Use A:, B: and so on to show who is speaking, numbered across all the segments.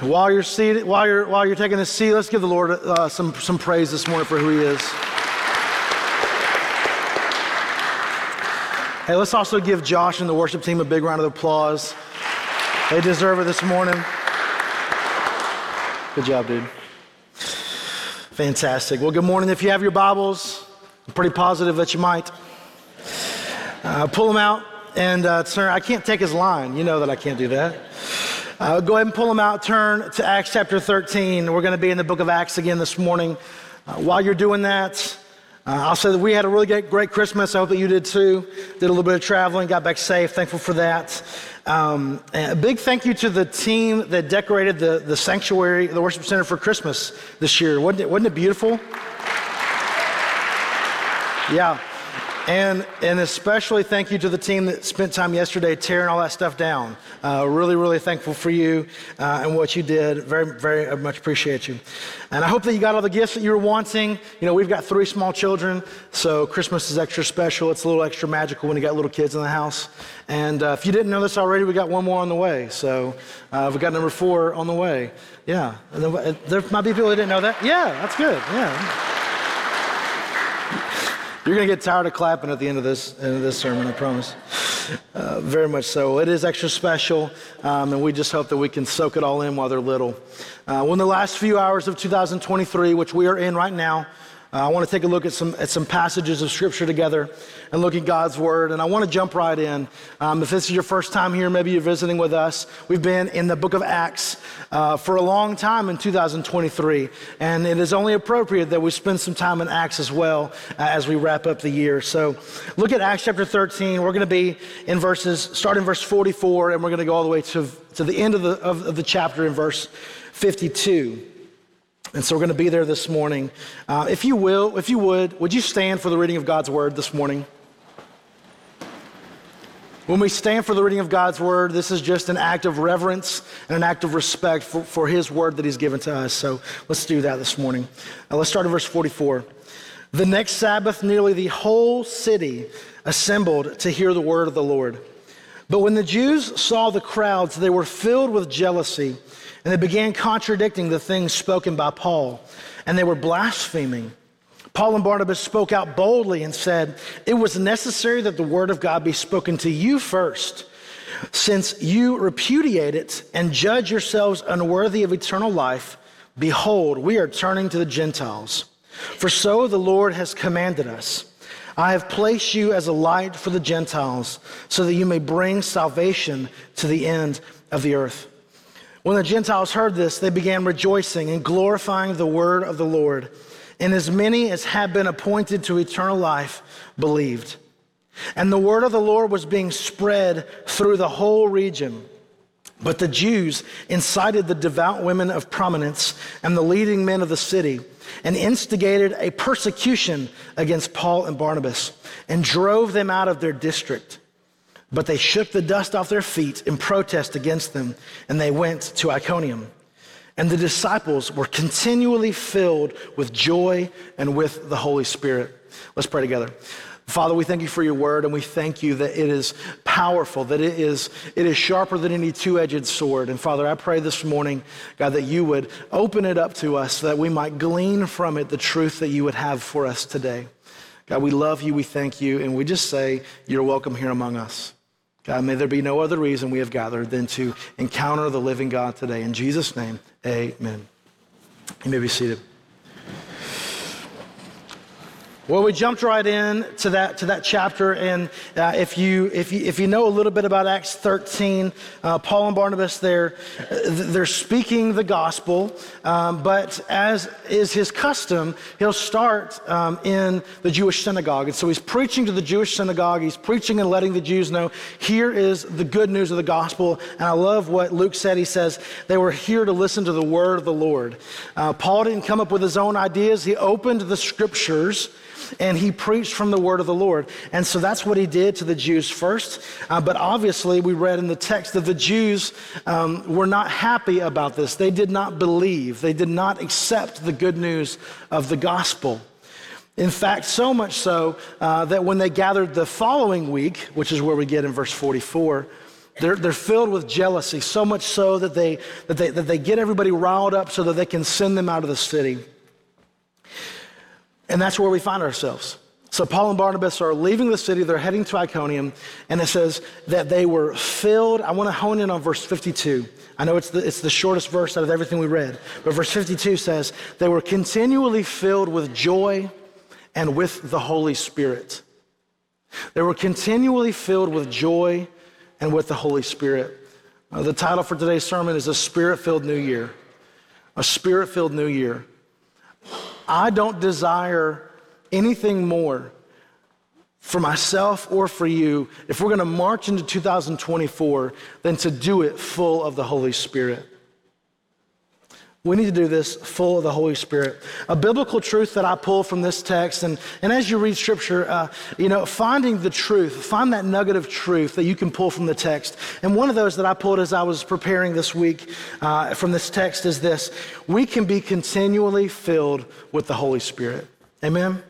A: While you're seated, while you're while you're taking a seat, let's give the Lord uh, some some praise this morning for who He is. Hey, let's also give Josh and the worship team a big round of applause. They deserve it this morning. Good job, dude. Fantastic. Well, good morning. If you have your Bibles, I'm pretty positive that you might. Uh, pull them out and uh, turn. I can't take his line. You know that I can't do that. Uh, go ahead and pull them out. Turn to Acts chapter 13. We're going to be in the book of Acts again this morning. Uh, while you're doing that, uh, I'll say that we had a really great, great, Christmas. I hope that you did too. Did a little bit of traveling, got back safe. Thankful for that. Um, a big thank you to the team that decorated the, the sanctuary, the worship center for Christmas this year. Wasn't it, wasn't it beautiful? Yeah. And, and especially thank you to the team that spent time yesterday tearing all that stuff down. Uh, really, really thankful for you uh, and what you did. Very, very much appreciate you. And I hope that you got all the gifts that you were wanting. You know, we've got three small children, so Christmas is extra special. It's a little extra magical when you got little kids in the house. And uh, if you didn't know this already, we got one more on the way. So uh, we got number four on the way. Yeah. And there might be people that didn't know that. Yeah, that's good. Yeah. You're going to get tired of clapping at the end of this, end of this sermon, I promise. Uh, very much so. It is extra special, um, and we just hope that we can soak it all in while they're little. Uh, well, in the last few hours of 2023, which we are in right now, uh, I want to take a look at some, at some passages of Scripture together and look at God's Word. And I want to jump right in. Um, if this is your first time here, maybe you're visiting with us. We've been in the book of Acts uh, for a long time in 2023. And it is only appropriate that we spend some time in Acts as well uh, as we wrap up the year. So look at Acts chapter 13. We're going to be in verses, start in verse 44, and we're going to go all the way to, to the end of the, of, of the chapter in verse 52. And so we're going to be there this morning. Uh, if you will, if you would, would you stand for the reading of God's word this morning? When we stand for the reading of God's word, this is just an act of reverence and an act of respect for, for his word that he's given to us. So let's do that this morning. Uh, let's start in verse 44. The next Sabbath, nearly the whole city assembled to hear the word of the Lord. But when the Jews saw the crowds, they were filled with jealousy and they began contradicting the things spoken by Paul, and they were blaspheming. Paul and Barnabas spoke out boldly and said, It was necessary that the word of God be spoken to you first. Since you repudiate it and judge yourselves unworthy of eternal life, behold, we are turning to the Gentiles. For so the Lord has commanded us. I have placed you as a light for the Gentiles, so that you may bring salvation to the end of the earth. When the Gentiles heard this, they began rejoicing and glorifying the word of the Lord. And as many as had been appointed to eternal life believed. And the word of the Lord was being spread through the whole region. But the Jews incited the devout women of prominence and the leading men of the city and instigated a persecution against Paul and Barnabas and drove them out of their district. But they shook the dust off their feet in protest against them, and they went to Iconium. And the disciples were continually filled with joy and with the Holy Spirit. Let's pray together. Father, we thank you for your word, and we thank you that it is powerful, that it is, it is sharper than any two edged sword. And Father, I pray this morning, God, that you would open it up to us, that we might glean from it the truth that you would have for us today. God, we love you, we thank you, and we just say, You're welcome here among us. God, may there be no other reason we have gathered than to encounter the living God today. In Jesus' name, amen. You may be seated. Well, we jumped right in to that, to that chapter. And uh, if, you, if, you, if you know a little bit about Acts 13, uh, Paul and Barnabas, they're, they're speaking the gospel. Um, but as is his custom, he'll start um, in the Jewish synagogue. And so he's preaching to the Jewish synagogue. He's preaching and letting the Jews know here is the good news of the gospel. And I love what Luke said. He says they were here to listen to the word of the Lord. Uh, Paul didn't come up with his own ideas, he opened the scriptures and he preached from the word of the Lord. And so that's what he did to the Jews first. Uh, but obviously, we read in the text that the Jews um, were not happy about this. They did not believe, they did not accept the good news of the gospel. In fact, so much so uh, that when they gathered the following week, which is where we get in verse 44, They're, they're filled with jealousy, so much so that they, that, they, that they get everybody riled up so that they can send them out of the city. And that's where we find ourselves. So Paul and Barnabas are leaving the city, they're heading to Iconium, and it says that they were filled. I want to hone in on verse 52. I know it's the, it's the shortest verse out of everything we read, but verse 52 says, They were continually filled with joy and with the Holy Spirit. They were continually filled with joy and with the Holy Spirit. Uh, the title for today's sermon is A Spirit Filled New Year. A Spirit Filled New Year. I don't desire anything more for myself or for you if we're going to march into 2024 than to do it full of the Holy Spirit. We need to do this full of the Holy Spirit. A biblical truth that I pull from this text, and, and as you read Scripture, uh, you know, finding the truth, find that nugget of truth that you can pull from the text. And one of those that I pulled as I was preparing this week uh, from this text is this we can be continually filled with the Holy Spirit. Amen?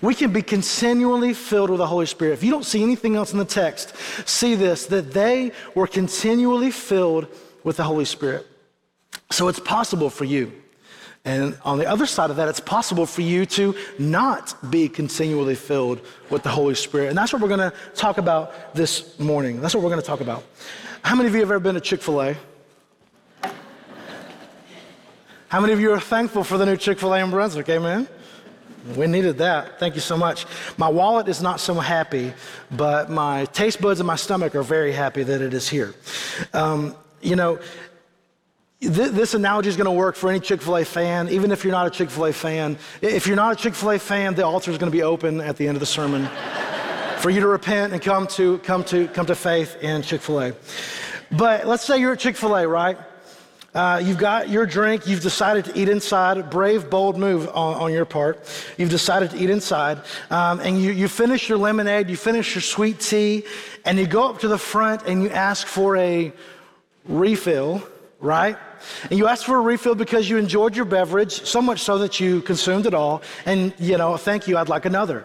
A: We can be continually filled with the Holy Spirit. If you don't see anything else in the text, see this that they were continually filled with the Holy Spirit. So it's possible for you. And on the other side of that, it's possible for you to not be continually filled with the Holy Spirit. And that's what we're going to talk about this morning. That's what we're going to talk about. How many of you have ever been to Chick fil A? How many of you are thankful for the new Chick fil A in Brunswick? Amen. We needed that. Thank you so much. My wallet is not so happy, but my taste buds and my stomach are very happy that it is here. Um, you know, this analogy is going to work for any Chick fil A fan, even if you're not a Chick fil A fan. If you're not a Chick fil A fan, the altar is going to be open at the end of the sermon for you to repent and come to, come to, come to faith in Chick fil A. But let's say you're at Chick fil A, right? Uh, you've got your drink, you've decided to eat inside. Brave, bold move on, on your part. You've decided to eat inside. Um, and you, you finish your lemonade, you finish your sweet tea, and you go up to the front and you ask for a refill, right? And you asked for a refill because you enjoyed your beverage, so much so that you consumed it all. And, you know, thank you, I'd like another.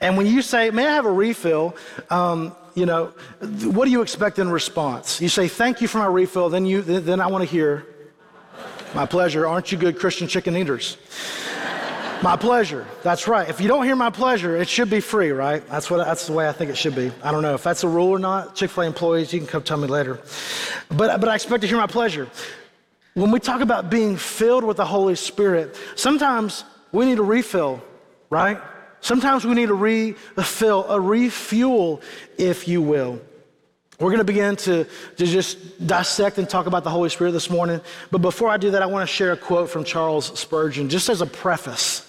A: And when you say, May I have a refill? Um, you know, what do you expect in response? You say, Thank you for my refill, then, you, then I want to hear, My pleasure. Aren't you good Christian chicken eaters? my pleasure. That's right. If you don't hear my pleasure, it should be free, right? That's what that's the way I think it should be. I don't know if that's a rule or not. Chick-fil-A employees, you can come tell me later. But but I expect to hear my pleasure. When we talk about being filled with the Holy Spirit, sometimes we need a refill, right? Sometimes we need a refill, a refuel, if you will. We're going to begin to, to just dissect and talk about the Holy Spirit this morning. But before I do that, I want to share a quote from Charles Spurgeon, just as a preface,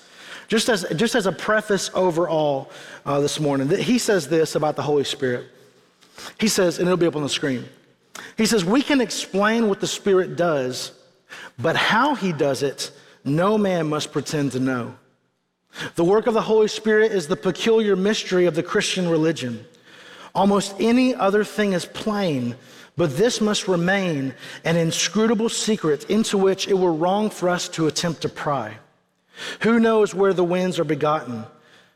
A: just as, just as a preface overall uh, this morning. He says this about the Holy Spirit. He says, and it'll be up on the screen. He says, We can explain what the Spirit does but how he does it, no man must pretend to know. The work of the Holy Spirit is the peculiar mystery of the Christian religion. Almost any other thing is plain, but this must remain an inscrutable secret into which it were wrong for us to attempt to pry. Who knows where the winds are begotten?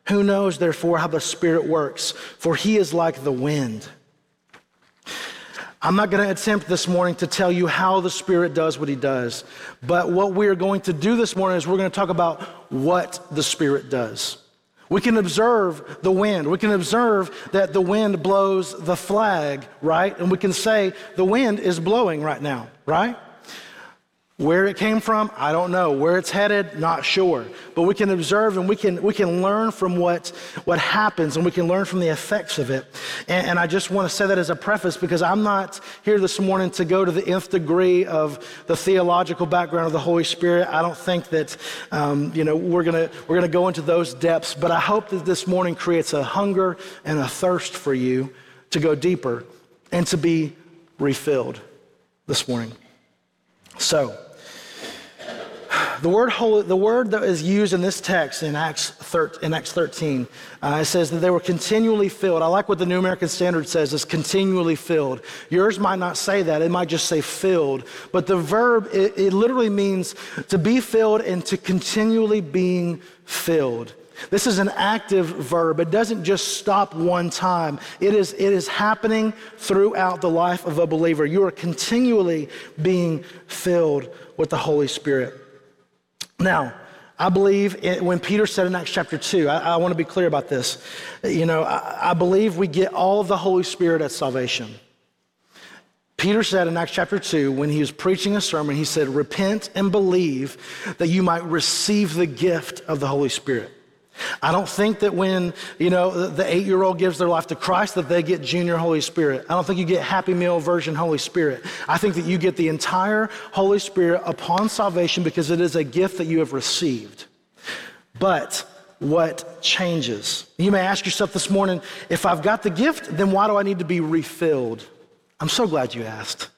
A: Who knows, therefore, how the Spirit works? For he is like the wind. I'm not going to attempt this morning to tell you how the Spirit does what He does, but what we are going to do this morning is we're going to talk about what the Spirit does. We can observe the wind. We can observe that the wind blows the flag, right? And we can say the wind is blowing right now, right? Where it came from, I don't know. Where it's headed, not sure. But we can observe and we can, we can learn from what, what happens and we can learn from the effects of it. And, and I just want to say that as a preface because I'm not here this morning to go to the nth degree of the theological background of the Holy Spirit. I don't think that, um, you know, we're going we're to go into those depths. But I hope that this morning creates a hunger and a thirst for you to go deeper and to be refilled this morning. So, the word, holy, the word that is used in this text in Acts, 13, in Acts 13, uh, it says that they were continually filled. I like what the New American Standard says is continually filled. Yours might not say that, it might just say filled. But the verb, it, it literally means to be filled and to continually being filled. This is an active verb. It doesn't just stop one time. It is, it is happening throughout the life of a believer. You are continually being filled with the Holy Spirit. Now, I believe it, when Peter said in Acts chapter 2, I, I want to be clear about this. You know, I, I believe we get all of the Holy Spirit at salvation. Peter said in Acts chapter 2, when he was preaching a sermon, he said, Repent and believe that you might receive the gift of the Holy Spirit. I don't think that when, you know, the eight year old gives their life to Christ that they get junior Holy Spirit. I don't think you get Happy Meal version Holy Spirit. I think that you get the entire Holy Spirit upon salvation because it is a gift that you have received. But what changes? You may ask yourself this morning if I've got the gift, then why do I need to be refilled? I'm so glad you asked.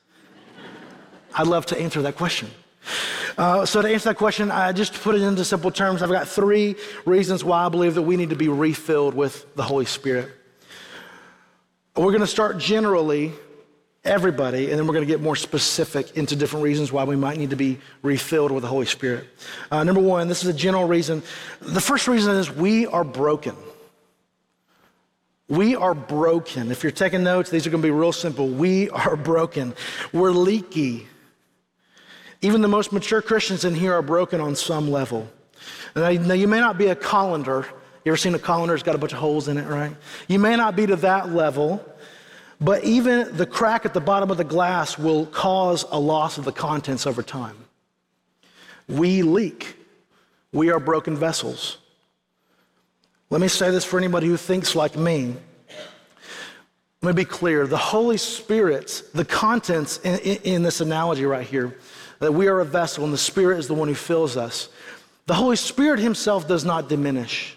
A: I'd love to answer that question. Uh, so, to answer that question, I just put it into simple terms. I've got three reasons why I believe that we need to be refilled with the Holy Spirit. We're going to start generally, everybody, and then we're going to get more specific into different reasons why we might need to be refilled with the Holy Spirit. Uh, number one, this is a general reason. The first reason is we are broken. We are broken. If you're taking notes, these are going to be real simple. We are broken. We're leaky. Even the most mature Christians in here are broken on some level. Now, you may not be a colander. You ever seen a colander? It's got a bunch of holes in it, right? You may not be to that level, but even the crack at the bottom of the glass will cause a loss of the contents over time. We leak. We are broken vessels. Let me say this for anybody who thinks like me. Let me be clear. The Holy Spirit, the contents in, in, in this analogy right here, that we are a vessel and the Spirit is the one who fills us. The Holy Spirit Himself does not diminish.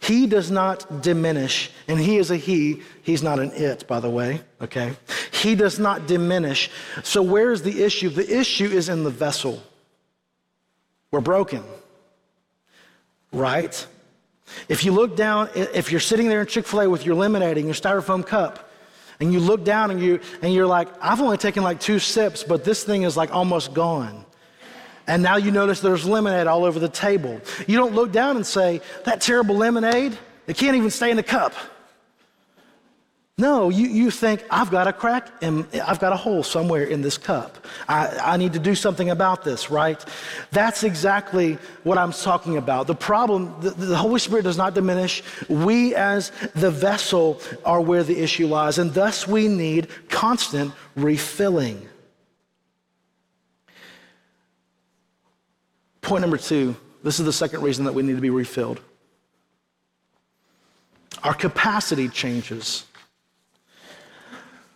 A: He does not diminish, and He is a He. He's not an it, by the way, okay? He does not diminish. So, where is the issue? The issue is in the vessel. We're broken, right? If you look down, if you're sitting there in Chick fil A with your lemonade and your styrofoam cup, and you look down and, you, and you're like, I've only taken like two sips, but this thing is like almost gone. And now you notice there's lemonade all over the table. You don't look down and say, That terrible lemonade, it can't even stay in the cup. No, you, you think, I've got a crack and I've got a hole somewhere in this cup. I, I need to do something about this, right? That's exactly what I'm talking about. The problem, the, the Holy Spirit does not diminish. We, as the vessel, are where the issue lies, and thus we need constant refilling. Point number two this is the second reason that we need to be refilled. Our capacity changes.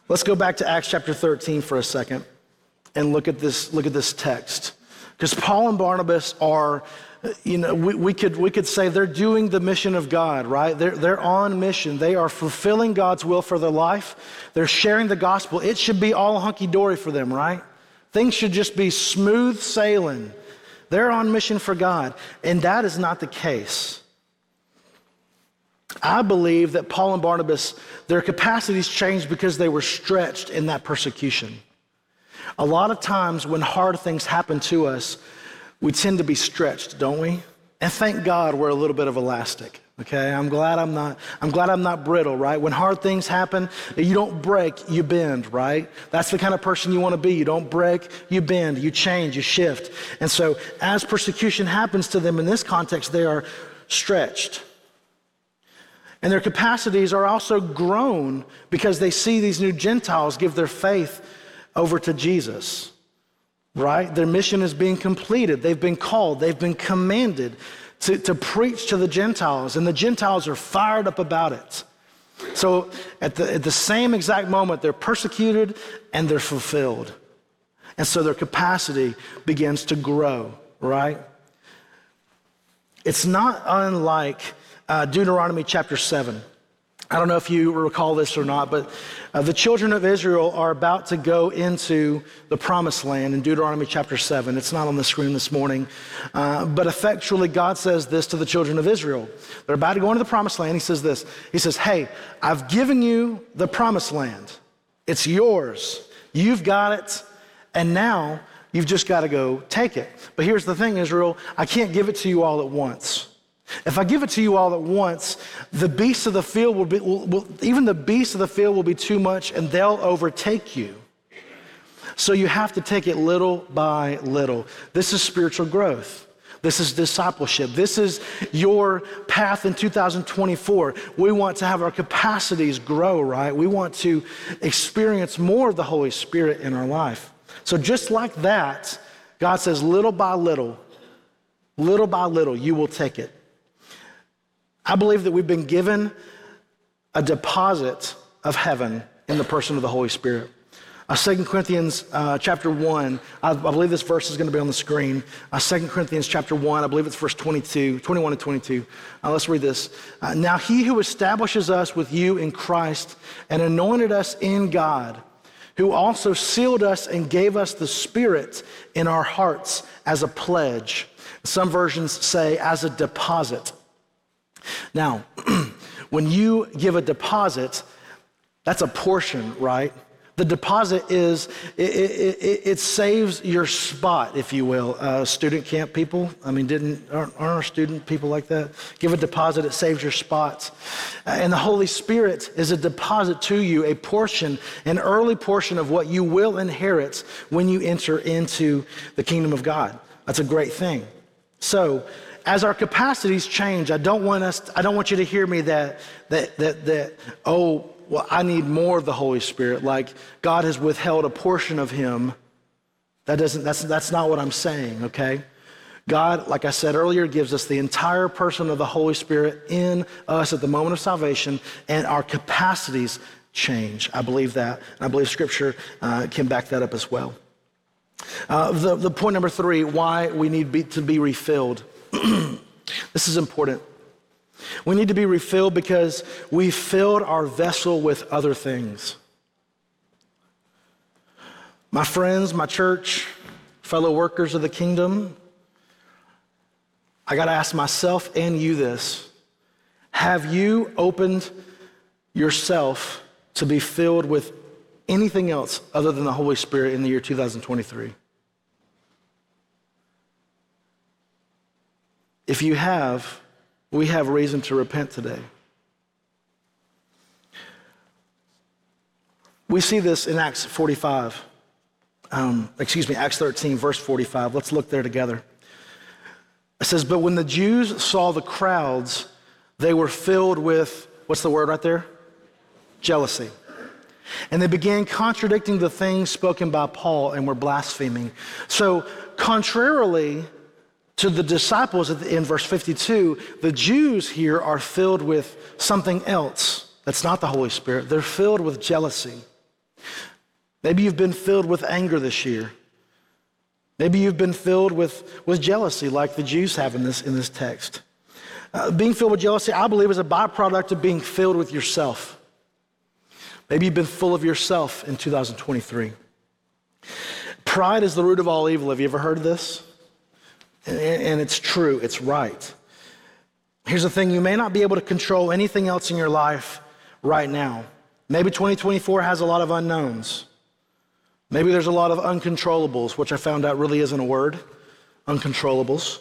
A: Let's go back to Acts chapter 13 for a second and look at this, look at this text. Because Paul and Barnabas are, you know, we, we, could, we could say they're doing the mission of God, right? They're, they're on mission. They are fulfilling God's will for their life. They're sharing the gospel. It should be all hunky dory for them, right? Things should just be smooth sailing. They're on mission for God. And that is not the case. I believe that Paul and Barnabas, their capacities changed because they were stretched in that persecution. A lot of times when hard things happen to us, we tend to be stretched, don't we? And thank God we're a little bit of elastic. Okay, I'm glad I'm not. I'm glad I'm not brittle, right? When hard things happen, you don't break, you bend, right? That's the kind of person you want to be. You don't break, you bend, you change, you shift. And so, as persecution happens to them in this context, they are stretched. And their capacities are also grown because they see these new Gentiles give their faith over to Jesus, right? Their mission is being completed. They've been called, they've been commanded to, to preach to the Gentiles, and the Gentiles are fired up about it. So at the, at the same exact moment, they're persecuted and they're fulfilled. And so their capacity begins to grow, right? It's not unlike uh, Deuteronomy chapter 7. I don't know if you recall this or not, but uh, the children of Israel are about to go into the promised land in Deuteronomy chapter 7. It's not on the screen this morning. Uh, but effectually, God says this to the children of Israel. They're about to go into the promised land. He says this He says, Hey, I've given you the promised land, it's yours. You've got it. And now you've just got to go take it. But here's the thing, Israel I can't give it to you all at once. If I give it to you all at once, the beasts of the field will be, will, will, even the beasts of the field will be too much and they'll overtake you. So you have to take it little by little. This is spiritual growth. This is discipleship. This is your path in 2024. We want to have our capacities grow, right? We want to experience more of the Holy Spirit in our life. So, just like that, God says, little by little, little by little, you will take it. I believe that we've been given a deposit of heaven in the person of the Holy Spirit. Uh, 2 Corinthians uh, chapter 1, I, I, believe this verse is going to be on the screen. Uh, 2 Corinthians chapter 1, I believe it's verse 22, 21 and 22. Uh, let's read this. Uh, now he who establishes us with you in Christ and anointed us in God, who also sealed us and gave us the Spirit in our hearts as a pledge. Some versions say as a deposit. Now, when you give a deposit, that's a portion, right? The deposit is, it, it, it, saves your spot, if you will. Uh, student camp people, I mean, didn't, aren't, aren't our student people like that? Give a deposit, it saves your spots. And the Holy Spirit is a deposit to you, a portion, an early portion of what you will inherit when you enter into the kingdom of God. That's a great thing. So, as our capacities change, I don't want us, I don't want you to hear me that, that, that, that, oh, well, I need more of the Holy Spirit. Like God has withheld a portion of him. That doesn't, that's, that's not what I'm saying, okay? God, like I said earlier, gives us the entire person of the Holy Spirit in us at the moment of salvation, and our capacities change. I believe that. And I believe Scripture uh, can back that up as well. Uh, the, the point number three why we need be, to be refilled. this is important. We need to be refilled because we filled our vessel with other things. My friends, my church, fellow workers of the kingdom, I got to ask myself and you this Have you opened yourself to be filled with anything else other than the Holy Spirit in the year 2023? If you have, we have reason to repent today. We see this in Acts 45. Um, excuse me, Acts 13, verse 45. Let's look there together. It says, But when the Jews saw the crowds, they were filled with, what's the word right there? Jealousy. And they began contradicting the things spoken by Paul and were blaspheming. So, contrarily to the disciples in verse 52, the Jews here are filled with something else that's not the Holy Spirit. They're filled with jealousy. Maybe you've been filled with anger this year. Maybe you've been filled with, with jealousy, like the Jews have in this, in this text. Uh, being filled with jealousy, I believe, is a byproduct of being filled with yourself. Maybe you've been full of yourself in 2023. Pride is the root of all evil. Have you ever heard of this? And it's true, it's right. Here's the thing you may not be able to control anything else in your life right now. Maybe 2024 has a lot of unknowns. Maybe there's a lot of uncontrollables, which I found out really isn't a word uncontrollables.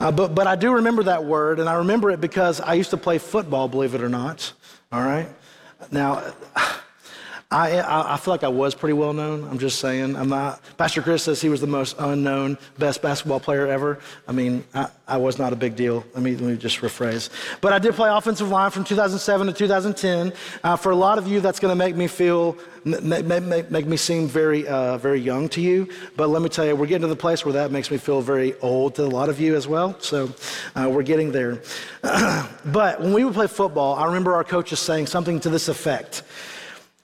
A: Uh, but, but I do remember that word, and I remember it because I used to play football, believe it or not. All right? Now, I, I, I, feel like I was pretty well known. I'm just saying. I'm not. Pastor Chris says he was the most unknown, best basketball player ever. I mean, I, I was not a big deal. Let me, let me just rephrase. But I did play offensive line from 2007 to 2010. Uh, for a lot of you, that's going to make me feel, make, make, make me seem very, uh, very young to you. But let me tell you, we're getting to the place where that makes me feel very old to a lot of you as well. So uh, we're getting there. but when we would play football, I remember our coaches saying something to this effect.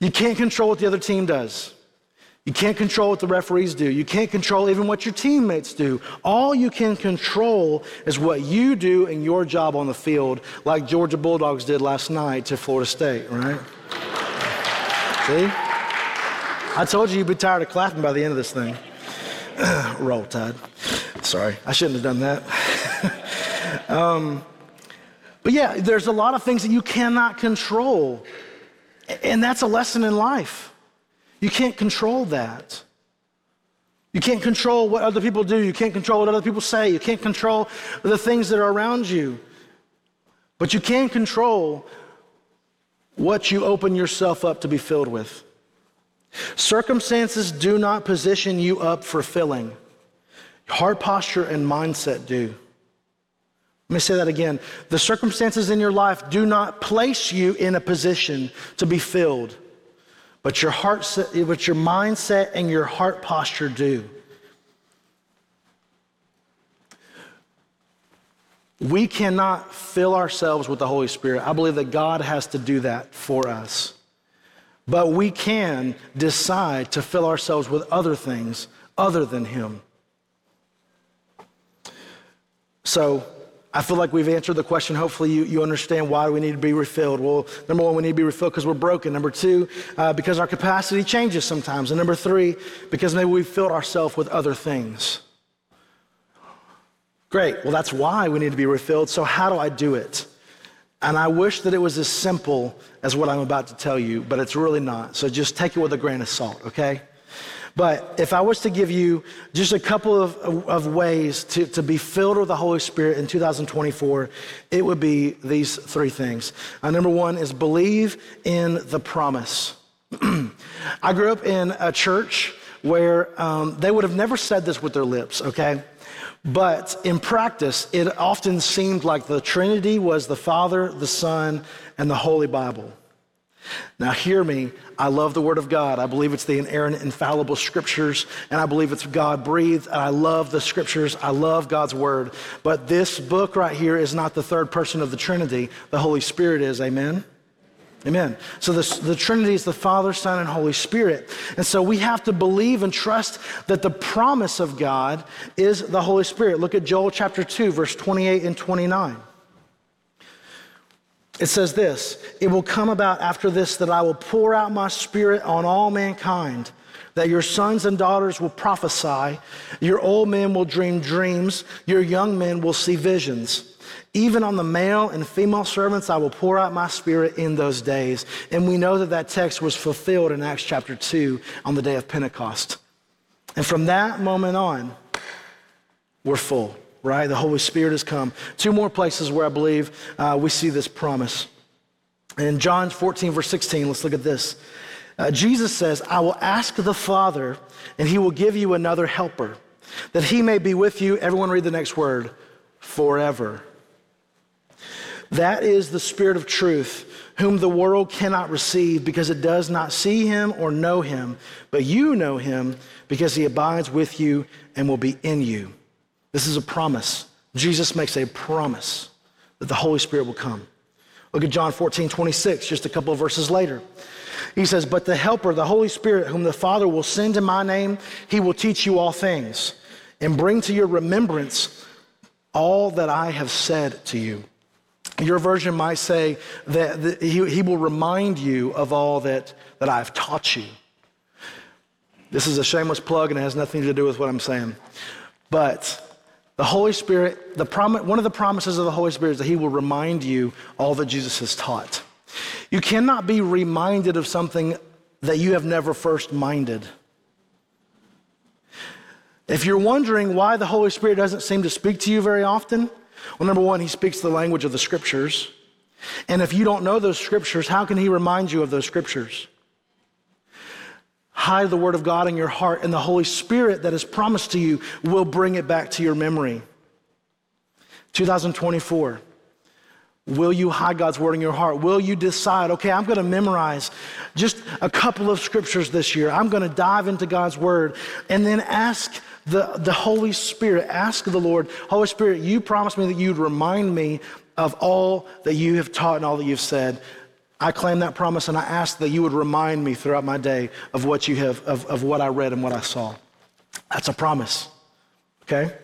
A: You can't control what the other team does. You can't control what the referees do. You can't control even what your teammates do. All you can control is what you do in your job on the field, like Georgia Bulldogs did last night to Florida State, right? See? I told you you'd be tired of clapping by the end of this thing. Roll Tide. Sorry, I shouldn't have done that. um, but yeah, there's a lot of things that you cannot control. And that's a lesson in life. You can't control that. You can't control what other people do. You can't control what other people say. You can't control the things that are around you. But you can control what you open yourself up to be filled with. Circumstances do not position you up for filling. Heart posture and mindset do. Let me say that again. The circumstances in your life do not place you in a position to be filled, but your heart, but your mindset and your heart posture do. We cannot fill ourselves with the Holy Spirit. I believe that God has to do that for us. But we can decide to fill ourselves with other things other than Him. So I feel like we've answered the question. Hopefully, you, you understand why we need to be refilled. Well, number one, we need to be refilled because we're broken. Number two, uh, because our capacity changes sometimes. And number three, because maybe we've filled ourselves with other things. Great. Well, that's why we need to be refilled. So, how do I do it? And I wish that it was as simple as what I'm about to tell you, but it's really not. So, just take it with a grain of salt, okay? But if I was to give you just a couple of, of ways to, to be filled with the Holy Spirit in 2024, it would be these three things. Uh, number one is believe in the promise. I grew up in a church where um, they would have never said this with their lips, okay? But in practice, it often seemed like the Trinity was the Father, the Son, and the Holy Bible. Now, hear me. I love the Word of God. I believe it's the inerrant, infallible Scriptures, and I believe it's God breathed. And I love the Scriptures. I love God's Word. But this book right here is not the third person of the Trinity. The Holy Spirit is. Amen? Amen. So the, the Trinity is the Father, Son, and Holy Spirit. And so we have to believe and trust that the promise of God is the Holy Spirit. Look at Joel chapter 2, verse 28 and 29. It says this It will come about after this that I will pour out my spirit on all mankind, that your sons and daughters will prophesy, your old men will dream dreams, your young men will see visions. Even on the male and female servants, I will pour out my spirit in those days. And we know that that text was fulfilled in Acts chapter 2 on the day of Pentecost. And from that moment on, we're full, right? The Holy Spirit has come. Two more places where I believe uh, we see this promise. In John 14, verse 16, let's look at this. Uh, Jesus says, I will ask the Father, and he will give you another helper, that he may be with you. Everyone read the next word forever. That is the Spirit of truth, whom the world cannot receive because it does not see him or know him. But you know him because he abides with you and will be in you. This is a promise. Jesus makes a promise that the Holy Spirit will come. Look at John 14, 26, just a couple of verses later. He says, But the Helper, the Holy Spirit, whom the Father will send in my name, he will teach you all things and bring to your remembrance all that I have said to you. Your version might say that, he, he will remind you of all that, that I've taught you. This is a shameless plug and it has nothing to do with what I'm saying. But the Holy Spirit, the prom- one of the promises of the Holy Spirit is that He will remind you all that Jesus has taught. You cannot be reminded of something that you have never first minded. If you're wondering why the Holy Spirit doesn't seem to speak to you very often, well, number one, he speaks the language of the scriptures. And if you don't know those scriptures, how can he remind you of those scriptures? Hide the word of God in your heart, and the Holy Spirit that is promised to you will bring it back to your memory. 2024. Will you hide God's word in your heart? Will you decide, okay, I'm going to memorize just a couple of scriptures this year. I'm going to dive into God's word and then ask the, the Holy Spirit, ask the Lord, Holy Spirit, you promised me that you'd remind me of all that you have taught and all that you've said. I claim that promise and I ask that you would remind me throughout my day of what you have, of, of what I read and what I saw. That's a promise. Okay?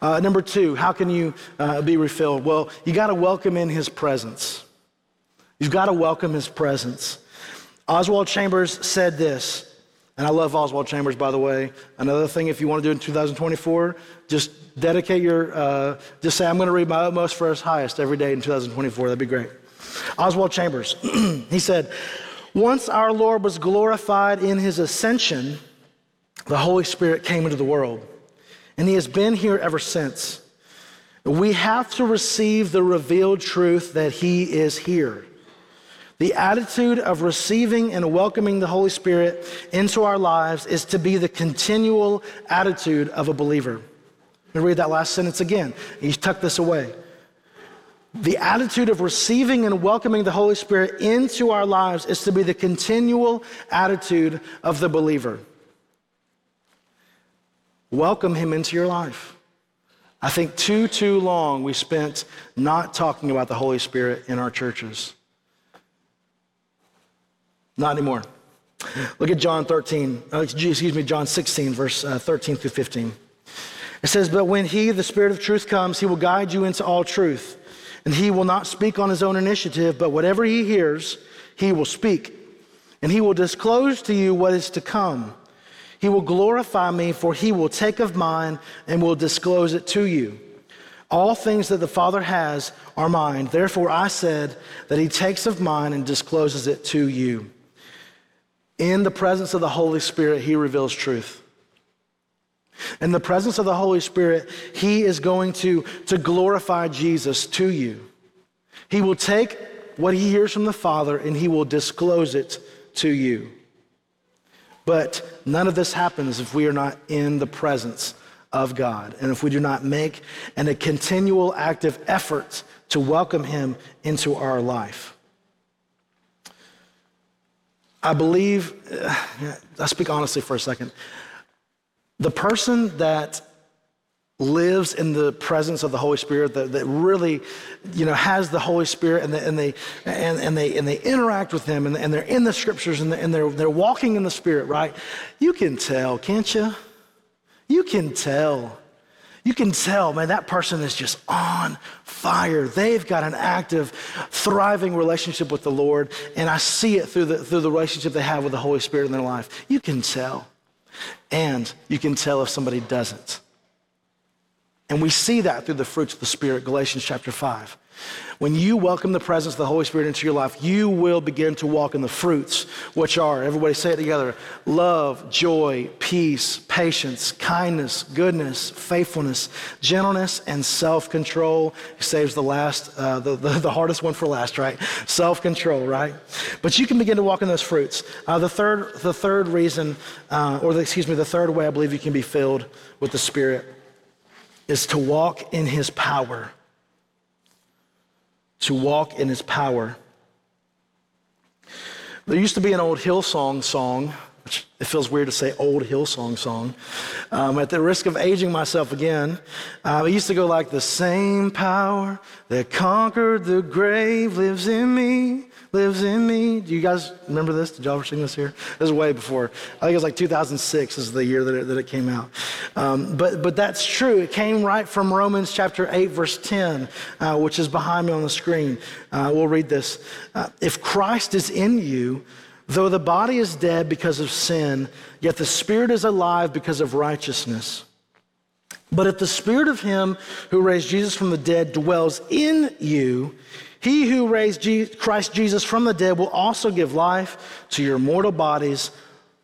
A: Uh, number two, how can you uh, be refilled? Well, you got to welcome in his presence. You've got to welcome his presence. Oswald Chambers said this and I love Oswald Chambers, by the way. Another thing, if you want to do it in 2024, just dedicate your, uh, just say, I'm going to read my utmost for his highest every day in 2024. That'd be great. Oswald Chambers, he said, Once our Lord was glorified in his ascension, the Holy Spirit came into the world, and he has been here ever since. We have to receive the revealed truth that He is here. The attitude of receiving and welcoming the Holy Spirit into our lives is to be the continual attitude of a believer. Let me read that last sentence again. You tuck this away. The attitude of receiving and welcoming the Holy Spirit into our lives is to be the continual attitude of the believer. Welcome Him into your life. I think too, too long we spent not talking about the Holy Spirit in our churches. Not anymore. Look at John 13, uh, excuse me, John 16, verse uh, 13 through 15. It says, But when He, the Spirit of truth, comes, He will guide you into all truth. And He will not speak on His own initiative, but whatever He hears, He will speak. And He will disclose to you what is to come. He will glorify me, for He will take of mine and will disclose it to you. All things that the Father has are mine. Therefore, I said that He takes of mine and discloses it to you. In the presence of the Holy Spirit, He reveals truth. In the presence of the Holy Spirit, He is going to, to glorify Jesus to you. He will take what He hears from the Father and He will disclose it to you. But none of this happens if we are not in the presence of God and if we do not make an, a continual active effort to welcome Him into our life. I believe, I speak honestly for a second. The person that lives in the presence of the Holy Spirit, that, that really, you know, has the Holy Spirit and, the, and, they, and, and, they, and they interact with Him and, and they're in the scriptures and, and they're, they're walking in the Spirit, right? You can tell, can't you? You can tell. You can tell, man, that person is just on fire. They've got an active, thriving relationship with the Lord, and I see it through the, through the relationship they have with the Holy Spirit in their life. You can tell. And you can tell if somebody doesn't. And we see that through the fruits of the Spirit, Galatians chapter 5. When you welcome the presence of the Holy Spirit into your life, you will begin to walk in the fruits, which are, everybody say it together love, joy, peace, patience, kindness, goodness, faithfulness, gentleness, and self control. Saves the last, uh, the, the, the, hardest one for last, right? Self control, right? But you can begin to walk in those fruits. Uh, the, third, the third reason, uh, or the, excuse me, the third way I believe you can be filled with the Spirit is to walk in His power to walk in his power. There used to be an old Hillsong song, which it feels weird to say old Hillsong song. Um, at the risk of aging myself again, uh, it used to go like the same power that conquered the grave lives in me lives in me. Do you guys remember this? Did y'all ever sing this here? This is way before. I think it was like 2006 is the year that it, that it came out. Um, but, but that's true. It came right from Romans chapter 8, verse 10, uh, which is behind me on the screen. Uh, we'll read this. Uh, if Christ is in you, though the body is dead because of sin, yet the spirit is alive because of righteousness. But if the spirit of him who raised Jesus from the dead dwells in you, he who raised Christ Jesus from the dead will also give life to your mortal bodies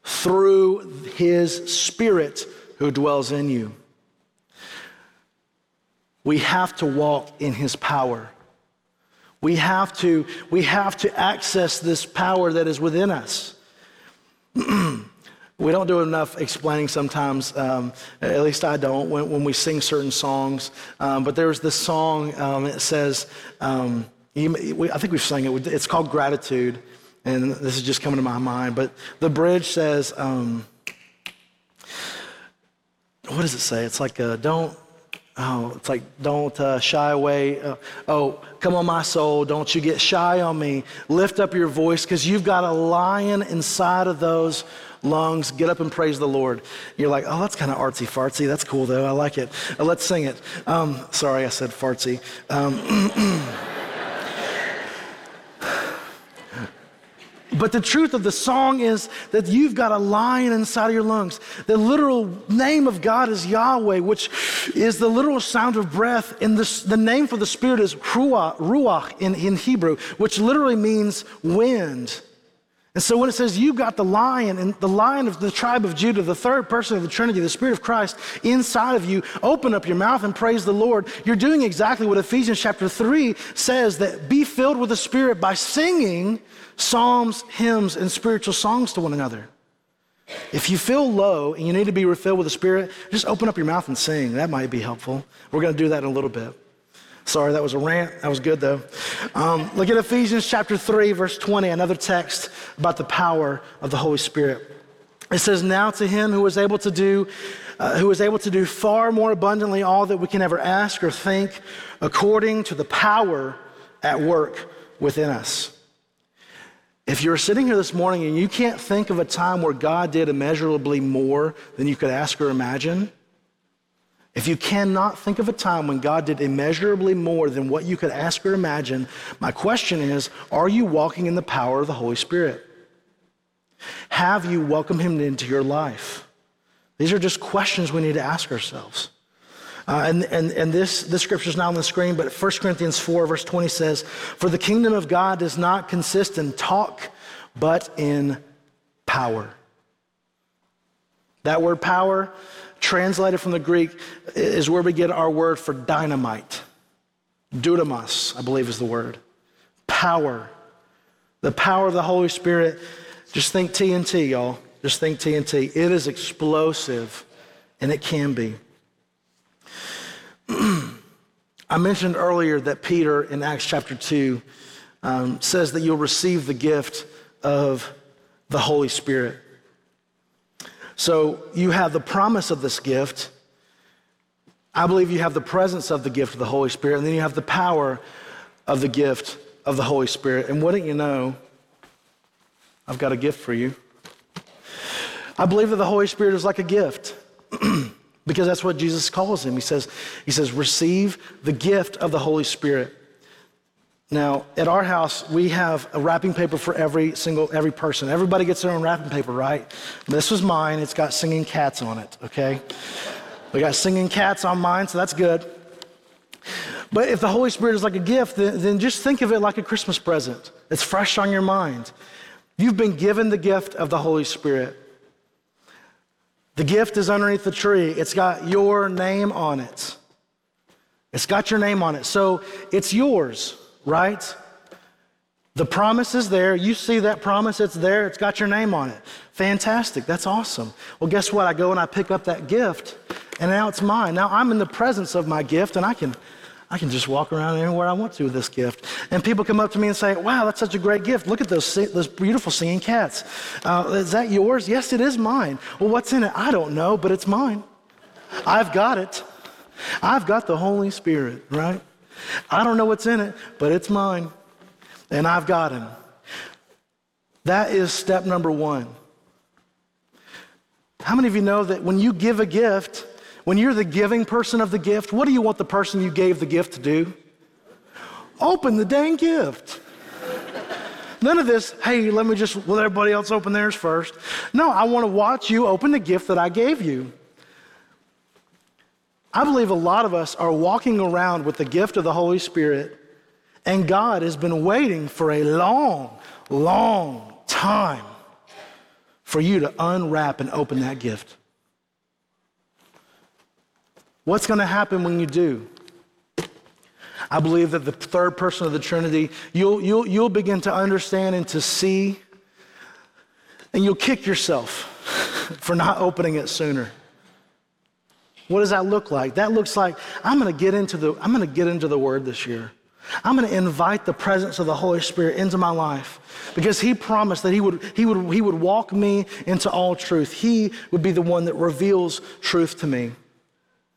A: through his Spirit who dwells in you. We have to walk in his power. We have to, we have to access this power that is within us. we don't do enough explaining sometimes, um, at least I don't, when, when we sing certain songs. Um, but there's this song, um, it says, um, you, I think we've sung it. It's called Gratitude, and this is just coming to my mind. But the bridge says, um, what does it say? It's like, uh, don't, oh, it's like, don't uh, shy away. Uh, oh, come on, my soul, don't you get shy on me. Lift up your voice because you've got a lion inside of those lungs. Get up and praise the Lord. You're like, oh, that's kind of artsy fartsy. That's cool, though. I like it. Uh, let's sing it. Um, sorry, I said fartsy. Um, But the truth of the song is that you've got a lion inside of your lungs. The literal name of God is Yahweh, which is the literal sound of breath. And this, the name for the Spirit is Ruach, ruach in, in Hebrew, which literally means wind. And so when it says you got the lion and the lion of the tribe of Judah, the third person of the Trinity, the Spirit of Christ inside of you, open up your mouth and praise the Lord. You're doing exactly what Ephesians chapter 3 says that be filled with the Spirit by singing psalms, hymns, and spiritual songs to one another. If you feel low and you need to be refilled with the Spirit, just open up your mouth and sing. That might be helpful. We're going to do that in a little bit. Sorry, that was a rant. That was good, though. Um, look at Ephesians chapter 3, verse 20, another text about the power of the Holy Spirit. It says, Now to him who is able to do, uh, who is able to do far more abundantly all that we can ever ask or think, according to the power at work within us. If you're sitting here this morning and you can't think of a time where God did immeasurably more than you could ask or imagine, if you cannot think of a time when God did immeasurably more than what you could ask or imagine, my question is are you walking in the power of the Holy Spirit? Have you welcomed Him into your life? These are just questions we need to ask ourselves. Uh, and and, and this, this scripture is not on the screen, but 1 Corinthians 4, verse 20 says, For the kingdom of God does not consist in talk, but in power. That word power translated from the Greek, is where we get our word for dynamite. Dunamis, I believe is the word. Power. The power of the Holy Spirit. Just think TNT, y'all. Just think TNT. It is explosive, and it can be. I mentioned earlier that Peter in Acts chapter 2 um, says that you'll receive the gift of the Holy Spirit. So you have the promise of this gift. I believe you have the presence of the gift of the Holy Spirit, and then you have the power of the gift of the Holy Spirit. And wouldn't you know, I've got a gift for you. I believe that the Holy Spirit is like a gift. because that's what Jesus calls him. He says, he says, receive the gift of the Holy Spirit. Now, at our house, we have a wrapping paper for every single every person. Everybody gets their own wrapping paper, right? This was mine. It's got singing cats on it, okay? We got singing cats on mine, so that's good. But if the Holy Spirit is like a gift, then, then just think of it like a Christmas present. It's fresh on your mind. You've been given the gift of the Holy Spirit. The gift is underneath the tree. It's got your name on it. It's got your name on it. So it's yours right? The promise is there. You see that promise, it's there, it's got your name on it. Fantastic, that's awesome. Well, guess what? I go and I pick up that gift, and now it's mine. Now I'm in the presence of my gift, and I can. I can just walk around anywhere I want to with this gift. And people come up to me and say, Wow, that's such a great gift. Look at those, those beautiful singing cats. Uh, is that yours? Yes, it is mine. Well, what's in it? I don't know, but it's mine. I've got it. I've got the Holy Spirit, right? I don't know what's in it, but it's mine, and I've got him. That is step number one. How many of you know that when you give a gift, when you're the giving person of the gift, what do you want the person you gave the gift to do? Open the dang gift. None of this, hey, let me just let everybody else open theirs first. No, I want to watch you open the gift that I gave you. I believe a lot of us are walking around with the gift of the Holy Spirit, and God has been waiting for a long, long time for you to unwrap and open that gift. What's going to happen when you do? I believe that the third person of the Trinity, you'll, you'll, you'll begin to understand and to see, and you'll kick yourself for not opening it sooner. What does that look like? That looks like I'm going to get into the I'm going to get into the word this year. I'm going to invite the presence of the Holy Spirit into my life because he promised that he would, he, would, he would walk me into all truth. He would be the one that reveals truth to me.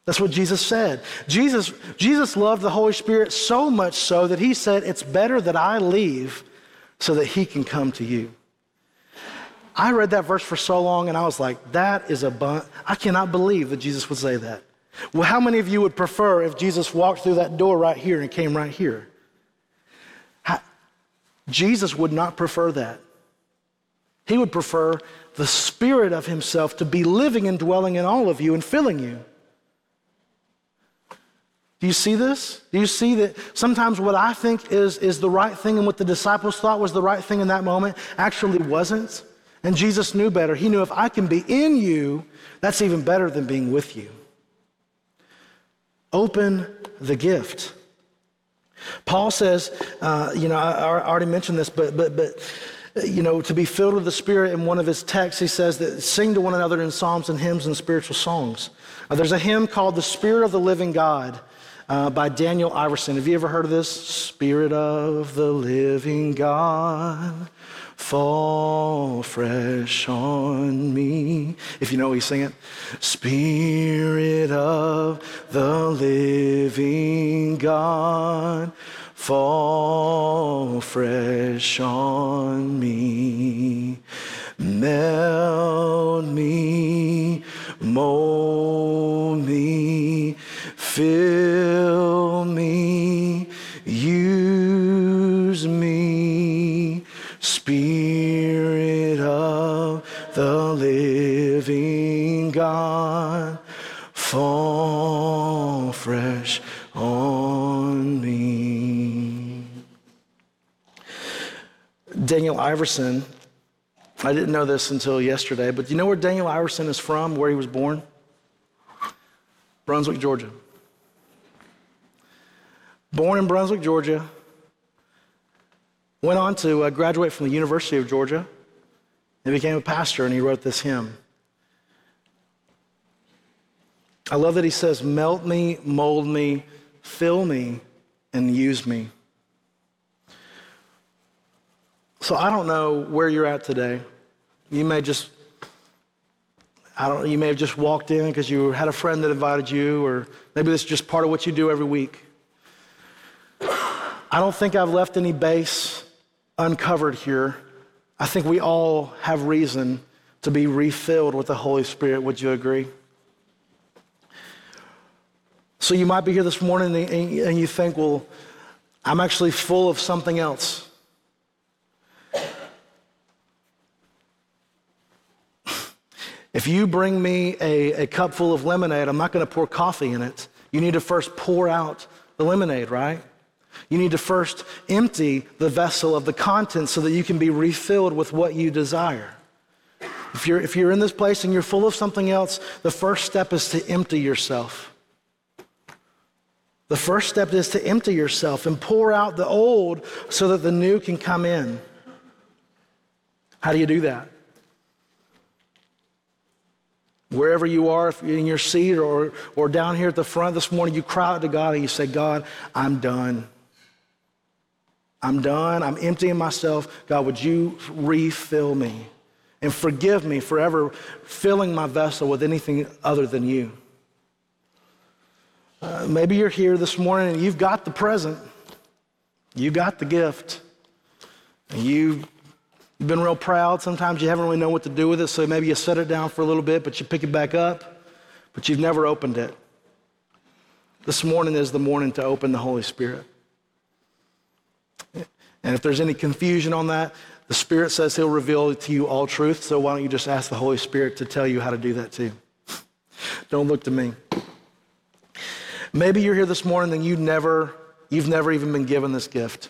A: That's what Jesus said. Jesus, Jesus loved the Holy Spirit so much so that he said, It's better that I leave so that he can come to you. I read that verse for so long and I was like, that is a bun. I cannot believe that Jesus would say that. Well, how many of you would prefer if Jesus walked through that door right here and came right here? How, Jesus would not prefer that. He would prefer the Spirit of Himself to be living and dwelling in all of you and filling you. Do you see this? Do you see that sometimes what I think is, is the right thing and what the disciples thought was the right thing in that moment actually wasn't? And Jesus knew better. He knew if I can be in you, that's even better than being with you. Open the gift. Paul says, uh, you know, I, I already mentioned this, but, but, but, you know, to be filled with the Spirit in one of his texts, he says that sing to one another in psalms and hymns and spiritual songs. Uh, there's a hymn called The Spirit of the Living God uh, by Daniel Iverson. Have you ever heard of this? Spirit of the living God, fall fresh on me. If you know, you sing it. Spirit of the living God, fall fresh on me. Melt me, mold me, fill me, me, Spirit of the living God, fall fresh on me. Daniel Iverson I didn't know this until yesterday, but do you know where Daniel Iverson is from, where he was born? Brunswick, Georgia. Born in Brunswick, Georgia. Went on to uh, graduate from the University of Georgia and became a pastor, and he wrote this hymn. I love that he says, Melt me, mold me, fill me, and use me. So I don't know where you're at today. You may just, I don't you may have just walked in because you had a friend that invited you, or maybe this is just part of what you do every week. I don't think I've left any base uncovered here. I think we all have reason to be refilled with the Holy Spirit. Would you agree? So you might be here this morning and you think, well, I'm actually full of something else. If you bring me a, a cup full of lemonade, I'm not going to pour coffee in it. You need to first pour out the lemonade, right? You need to first empty the vessel of the contents so that you can be refilled with what you desire. If you're, if you're in this place and you're full of something else, the first step is to empty yourself. The first step is to empty yourself and pour out the old so that the new can come in. How do you do that? Wherever you are, if you're in your seat or, or down here at the front this morning, you cry out to God and you say, God, I'm done. I'm done. I'm emptying myself. God, would you refill me and forgive me for ever filling my vessel with anything other than you? Uh, maybe you're here this morning and you've got the present, you got the gift, and you You've been real proud. Sometimes you haven't really known what to do with it, so maybe you set it down for a little bit, but you pick it back up, but you've never opened it. This morning is the morning to open the Holy Spirit. And if there's any confusion on that, the Spirit says He'll reveal to you all truth, so why don't you just ask the Holy Spirit to tell you how to do that too? don't look to me. Maybe you're here this morning and you never, you've never even been given this gift.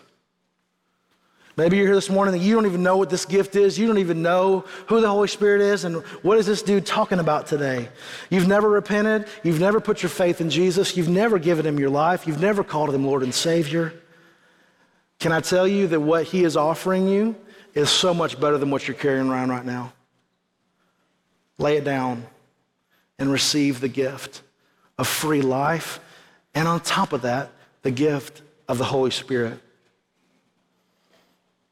A: Maybe you're here this morning and you don't even know what this gift is. You don't even know who the Holy Spirit is and what is this dude talking about today. You've never repented. You've never put your faith in Jesus. You've never given him your life. You've never called him Lord and Savior. Can I tell you that what he is offering you is so much better than what you're carrying around right now? Lay it down and receive the gift of free life. And on top of that, the gift of the Holy Spirit.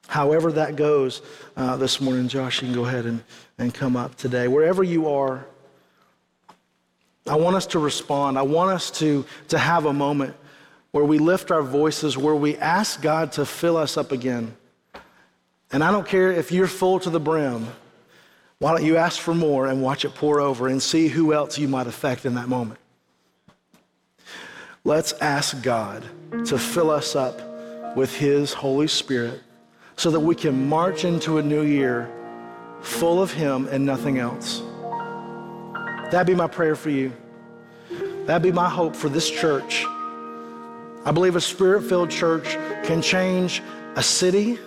A: However that goes uh, this morning, Josh, you can go ahead and, and come up today. Wherever you are, I want us to respond. I want us to, to have a moment where we lift our voices, where we ask God to fill us up again. And I don't care if you're full to the brim. Why don't you ask for more and watch it pour over and see who else you might affect in that moment? Let's ask God to fill us up with His Holy Spirit so that we can march into a new year full of Him and nothing else. That'd be my prayer for you. That'd be my hope for this church I believe a spirit filled church can change a city.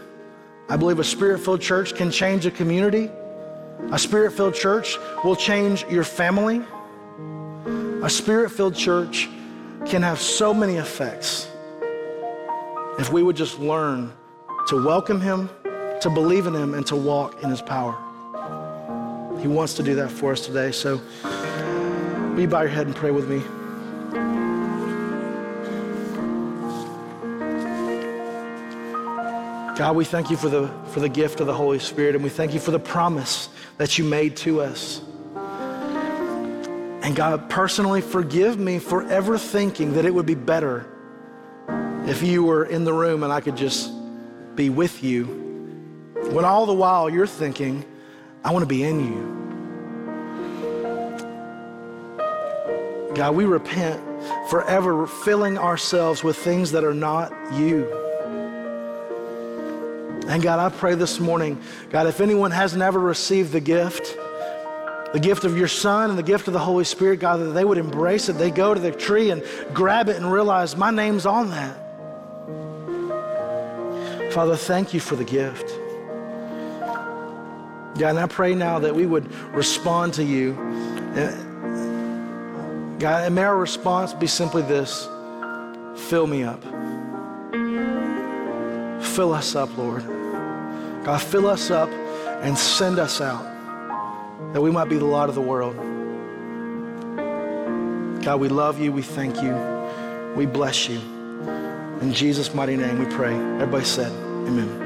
A: I believe a spirit filled church can change a community. A spirit filled church will change your family. A spirit filled church can have so many effects if we would just learn to welcome Him, to believe in Him, and to walk in His power. He wants to do that for us today. So, be by your head and pray with me. God, we thank you for the, for the gift of the Holy Spirit, and we thank you for the promise that you made to us. And God, personally, forgive me for ever thinking that it would be better if you were in the room and I could just be with you, when all the while you're thinking, I want to be in you. God, we repent forever filling ourselves with things that are not you. And God, I pray this morning, God, if anyone hasn't ever received the gift, the gift of your Son and the gift of the Holy Spirit, God, that they would embrace it. They go to the tree and grab it and realize my name's on that. Father, thank you for the gift. God, and I pray now that we would respond to you. God, and may our response be simply this fill me up. Fill us up, Lord. God, fill us up and send us out that we might be the light of the world. God, we love you. We thank you. We bless you. In Jesus' mighty name we pray. Everybody said, Amen.